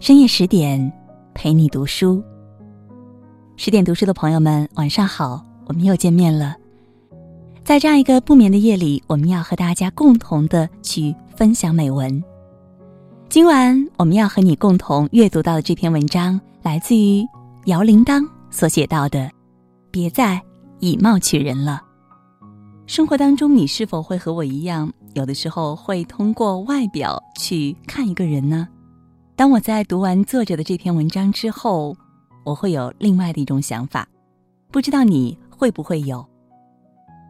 深夜十点，陪你读书。十点读书的朋友们，晚上好，我们又见面了。在这样一个不眠的夜里，我们要和大家共同的去分享美文。今晚我们要和你共同阅读到的这篇文章，来自于姚铃铛所写到的：“别再以貌取人了。”生活当中，你是否会和我一样，有的时候会通过外表去看一个人呢？当我在读完作者的这篇文章之后，我会有另外的一种想法，不知道你会不会有？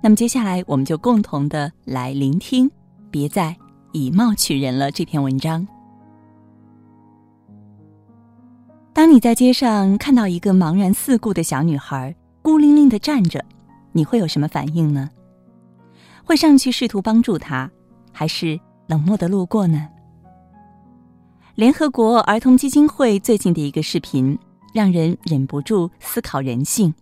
那么接下来，我们就共同的来聆听，别再以貌取人了这篇文章。当你在街上看到一个茫然四顾的小女孩孤零零的站着，你会有什么反应呢？会上去试图帮助她，还是冷漠的路过呢？联合国儿童基金会最近的一个视频，让人忍不住思考人性。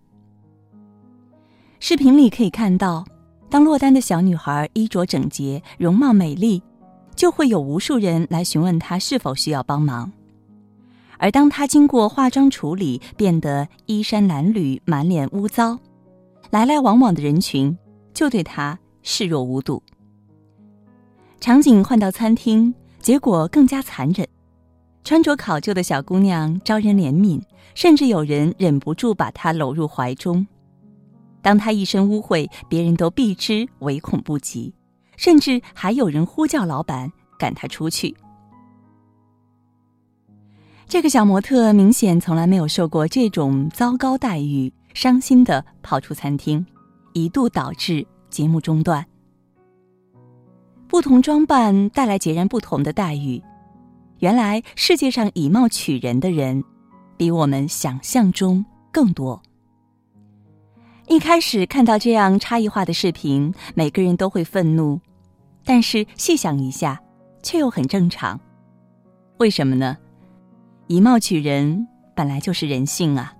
视频里可以看到，当落单的小女孩衣着整洁、容貌美丽，就会有无数人来询问她是否需要帮忙；而当她经过化妆处理，变得衣衫褴褛、满脸污糟，来来往往的人群就对她。视若无睹。场景换到餐厅，结果更加残忍。穿着考究的小姑娘招人怜悯，甚至有人忍不住把她搂入怀中。当她一身污秽，别人都避之唯恐不及，甚至还有人呼叫老板赶她出去。这个小模特明显从来没有受过这种糟糕待遇，伤心的跑出餐厅，一度导致。节目中断，不同装扮带来截然不同的待遇。原来世界上以貌取人的人，比我们想象中更多。一开始看到这样差异化的视频，每个人都会愤怒，但是细想一下，却又很正常。为什么呢？以貌取人本来就是人性啊。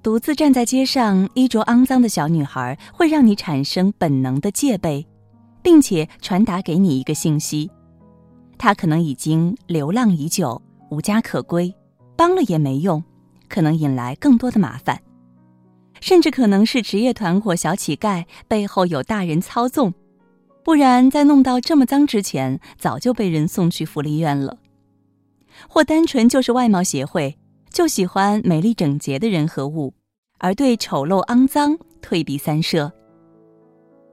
独自站在街上，衣着肮脏的小女孩会让你产生本能的戒备，并且传达给你一个信息：他可能已经流浪已久，无家可归，帮了也没用，可能引来更多的麻烦，甚至可能是职业团伙小乞丐背后有大人操纵，不然在弄到这么脏之前，早就被人送去福利院了，或单纯就是外貌协会，就喜欢美丽整洁的人和物。而对丑陋肮脏退避三舍，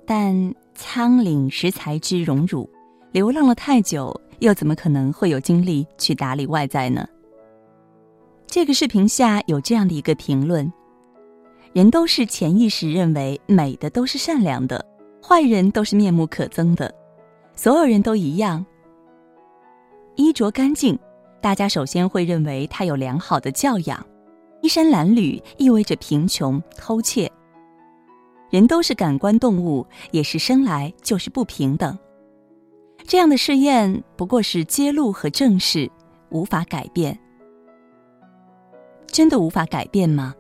但苍岭识才之荣辱，流浪了太久，又怎么可能会有精力去打理外在呢？这个视频下有这样的一个评论：人都是潜意识认为美的都是善良的，坏人都是面目可憎的，所有人都一样。衣着干净，大家首先会认为他有良好的教养。衣衫褴褛意味着贫穷、偷窃。人都是感官动物，也是生来就是不平等。这样的试验不过是揭露和正视，无法改变。真的无法改变吗？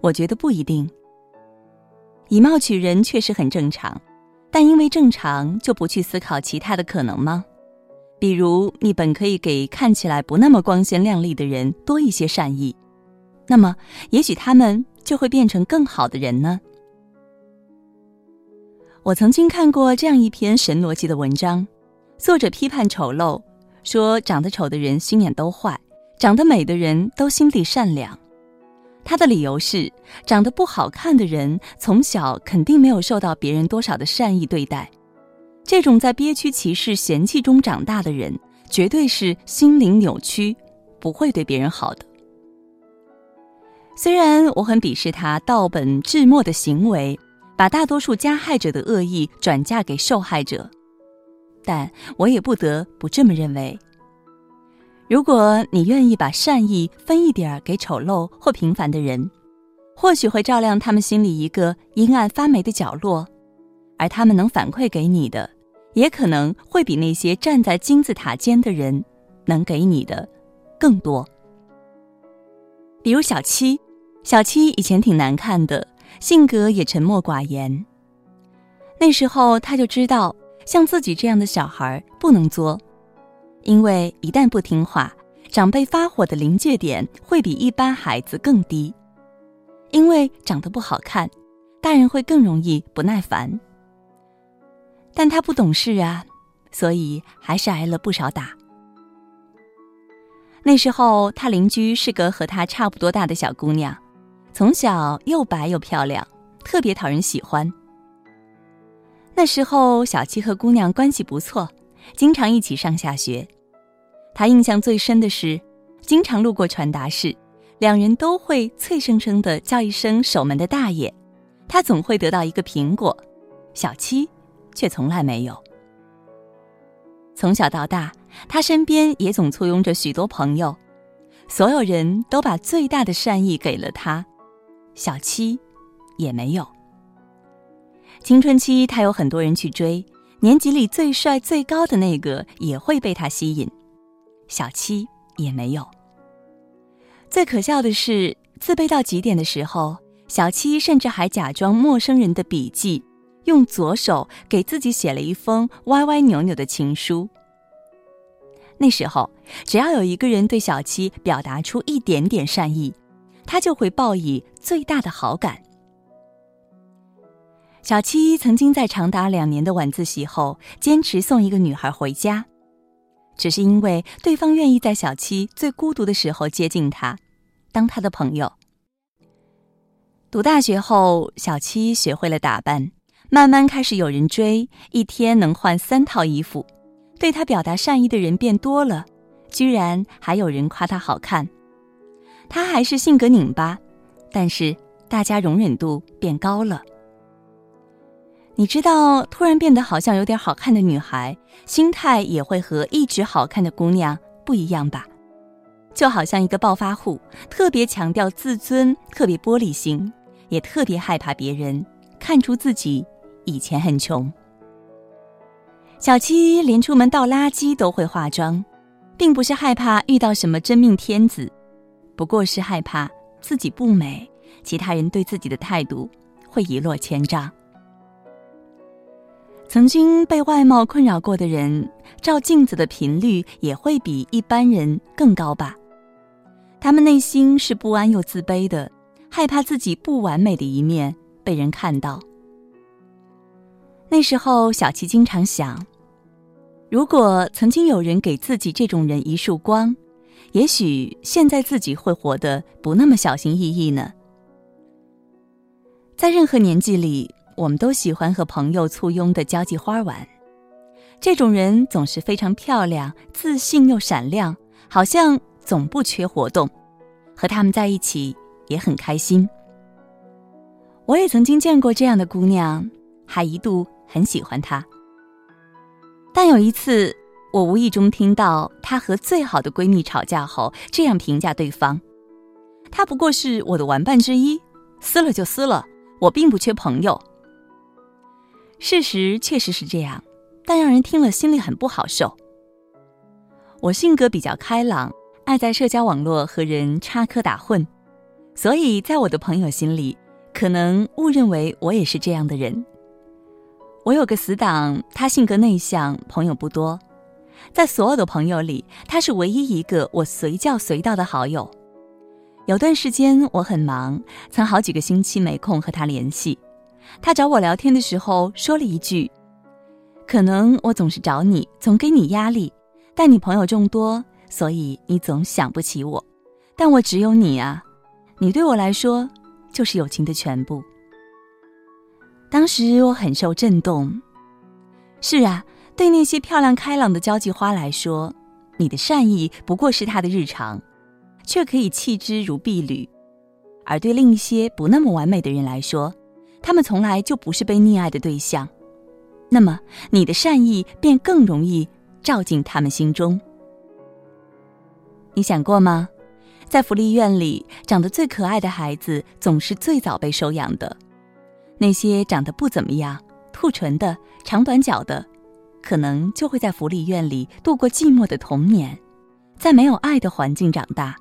我觉得不一定。以貌取人确实很正常，但因为正常就不去思考其他的可能吗？比如，你本可以给看起来不那么光鲜亮丽的人多一些善意。那么，也许他们就会变成更好的人呢。我曾经看过这样一篇神逻辑的文章，作者批判丑陋，说长得丑的人心眼都坏，长得美的人都心地善良。他的理由是，长得不好看的人从小肯定没有受到别人多少的善意对待，这种在憋屈、歧视、嫌弃中长大的人，绝对是心灵扭曲，不会对别人好的。虽然我很鄙视他盗本致末的行为，把大多数加害者的恶意转嫁给受害者，但我也不得不这么认为。如果你愿意把善意分一点儿给丑陋或平凡的人，或许会照亮他们心里一个阴暗发霉的角落，而他们能反馈给你的，也可能会比那些站在金字塔尖的人能给你的更多。比如小七。小七以前挺难看的，性格也沉默寡言。那时候他就知道，像自己这样的小孩不能作，因为一旦不听话，长辈发火的临界点会比一般孩子更低，因为长得不好看，大人会更容易不耐烦。但他不懂事啊，所以还是挨了不少打。那时候，他邻居是个和他差不多大的小姑娘，从小又白又漂亮，特别讨人喜欢。那时候，小七和姑娘关系不错，经常一起上下学。他印象最深的是，经常路过传达室，两人都会脆生生的叫一声“守门的大爷”，他总会得到一个苹果，小七却从来没有。从小到大，他身边也总簇拥着许多朋友，所有人都把最大的善意给了他，小七也没有。青春期，他有很多人去追，年级里最帅最高的那个也会被他吸引。小七也没有。最可笑的是，自卑到极点的时候，小七甚至还假装陌生人的笔记，用左手给自己写了一封歪歪扭扭的情书。那时候，只要有一个人对小七表达出一点点善意，他就会报以最大的好感。小七曾经在长达两年的晚自习后，坚持送一个女孩回家。只是因为对方愿意在小七最孤独的时候接近他，当他的朋友。读大学后，小七学会了打扮，慢慢开始有人追，一天能换三套衣服。对他表达善意的人变多了，居然还有人夸他好看。他还是性格拧巴，但是大家容忍度变高了。你知道，突然变得好像有点好看的女孩，心态也会和一直好看的姑娘不一样吧？就好像一个暴发户，特别强调自尊，特别玻璃心，也特别害怕别人看出自己以前很穷。小七连出门倒垃圾都会化妆，并不是害怕遇到什么真命天子，不过是害怕自己不美，其他人对自己的态度会一落千丈。曾经被外貌困扰过的人，照镜子的频率也会比一般人更高吧？他们内心是不安又自卑的，害怕自己不完美的一面被人看到。那时候，小琪经常想：如果曾经有人给自己这种人一束光，也许现在自己会活得不那么小心翼翼呢。在任何年纪里。我们都喜欢和朋友簇拥的交际花玩，这种人总是非常漂亮、自信又闪亮，好像总不缺活动。和他们在一起也很开心。我也曾经见过这样的姑娘，还一度很喜欢她。但有一次，我无意中听到她和最好的闺蜜吵架后，这样评价对方：“她不过是我的玩伴之一，撕了就撕了，我并不缺朋友。”事实确实是这样，但让人听了心里很不好受。我性格比较开朗，爱在社交网络和人插科打诨，所以在我的朋友心里，可能误认为我也是这样的人。我有个死党，他性格内向，朋友不多，在所有的朋友里，他是唯一一个我随叫随到的好友。有段时间我很忙，曾好几个星期没空和他联系。他找我聊天的时候说了一句：“可能我总是找你，总给你压力，但你朋友众多，所以你总想不起我。但我只有你啊，你对我来说就是友情的全部。”当时我很受震动。是啊，对那些漂亮开朗的交际花来说，你的善意不过是他的日常，却可以弃之如敝履；而对另一些不那么完美的人来说，他们从来就不是被溺爱的对象，那么你的善意便更容易照进他们心中。你想过吗？在福利院里，长得最可爱的孩子总是最早被收养的，那些长得不怎么样、兔唇的、长短脚的，可能就会在福利院里度过寂寞的童年，在没有爱的环境长大。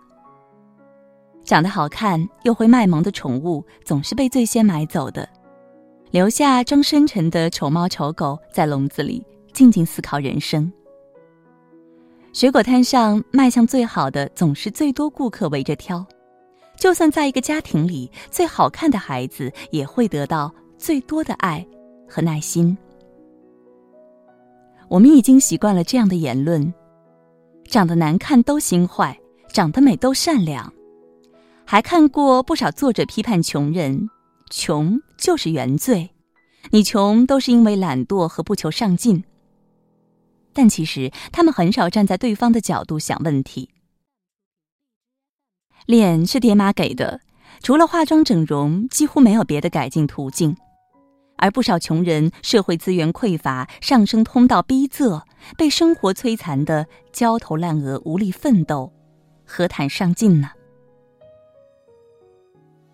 长得好看又会卖萌的宠物总是被最先买走的，留下装深沉的丑猫丑狗在笼子里静静思考人生。水果摊上卖相最好的总是最多顾客围着挑，就算在一个家庭里，最好看的孩子也会得到最多的爱和耐心。我们已经习惯了这样的言论：长得难看都心坏，长得美都善良。还看过不少作者批判穷人，穷就是原罪，你穷都是因为懒惰和不求上进。但其实他们很少站在对方的角度想问题。脸是爹妈给的，除了化妆整容，几乎没有别的改进途径。而不少穷人社会资源匮乏，上升通道逼仄，被生活摧残的焦头烂额，无力奋斗，何谈上进呢？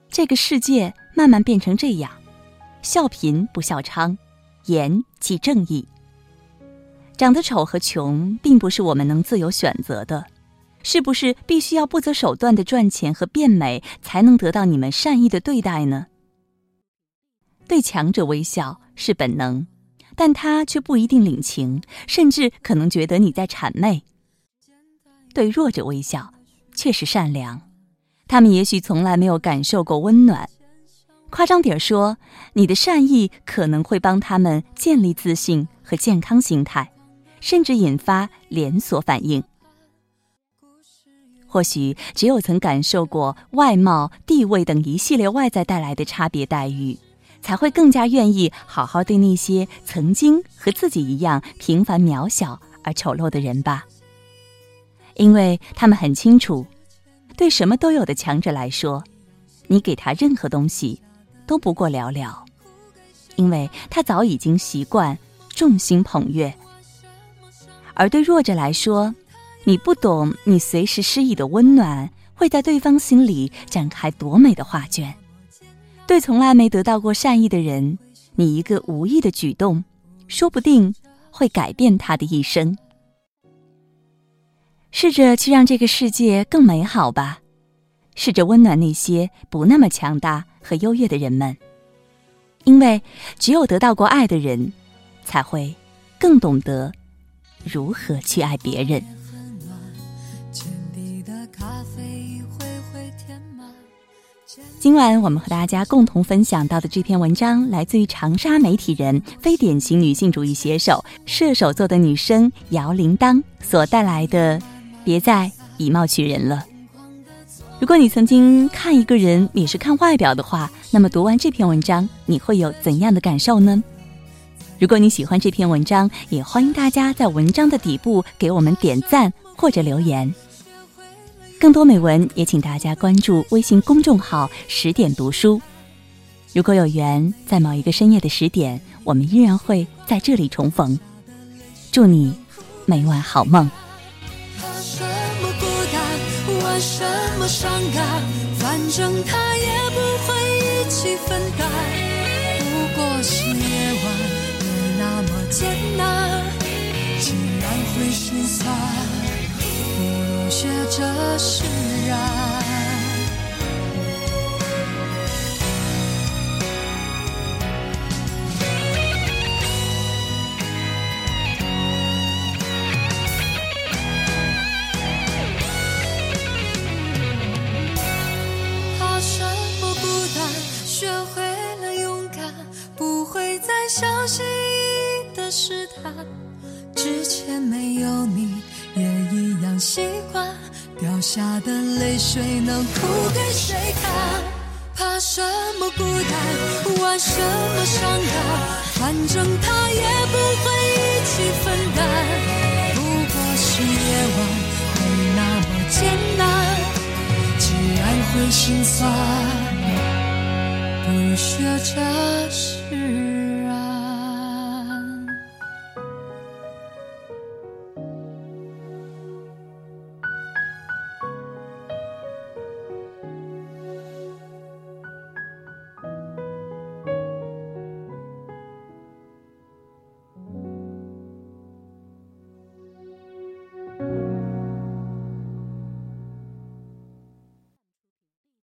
这个世界慢慢变成这样，笑贫不笑娼，严即正义。长得丑和穷并不是我们能自由选择的，是不是必须要不择手段的赚钱和变美，才能得到你们善意的对待呢？对强者微笑是本能，但他却不一定领情，甚至可能觉得你在谄媚。对弱者微笑却是善良。他们也许从来没有感受过温暖，夸张点说，你的善意可能会帮他们建立自信和健康心态，甚至引发连锁反应。或许只有曾感受过外貌、地位等一系列外在带来的差别待遇，才会更加愿意好好对那些曾经和自己一样平凡、渺小而丑陋的人吧，因为他们很清楚。对什么都有的强者来说，你给他任何东西都不过寥寥，因为他早已经习惯众星捧月；而对弱者来说，你不懂你随时施以的温暖会在对方心里展开多美的画卷。对从来没得到过善意的人，你一个无意的举动，说不定会改变他的一生。试着去让这个世界更美好吧，试着温暖那些不那么强大和优越的人们，因为只有得到过爱的人，才会更懂得如何去爱别人。今晚我们和大家共同分享到的这篇文章，来自于长沙媒体人、非典型女性主义写手、射手座的女生姚铃铛所带来的。别再以貌取人了。如果你曾经看一个人也是看外表的话，那么读完这篇文章，你会有怎样的感受呢？如果你喜欢这篇文章，也欢迎大家在文章的底部给我们点赞或者留言。更多美文也请大家关注微信公众号“十点读书”。如果有缘，在某一个深夜的十点，我们依然会在这里重逢。祝你每晚好梦。什么伤感？反正他也不会一起分担。不过是夜晚没那么艰难。竟然会心酸，不如学着释然。小心翼翼的试探，之前没有你也一样习惯。掉下的泪水能哭给谁看？怕什么孤单，玩什么伤感？反正他也不会一起分担。不过是夜晚没那么艰难。既然会心酸，不如学着释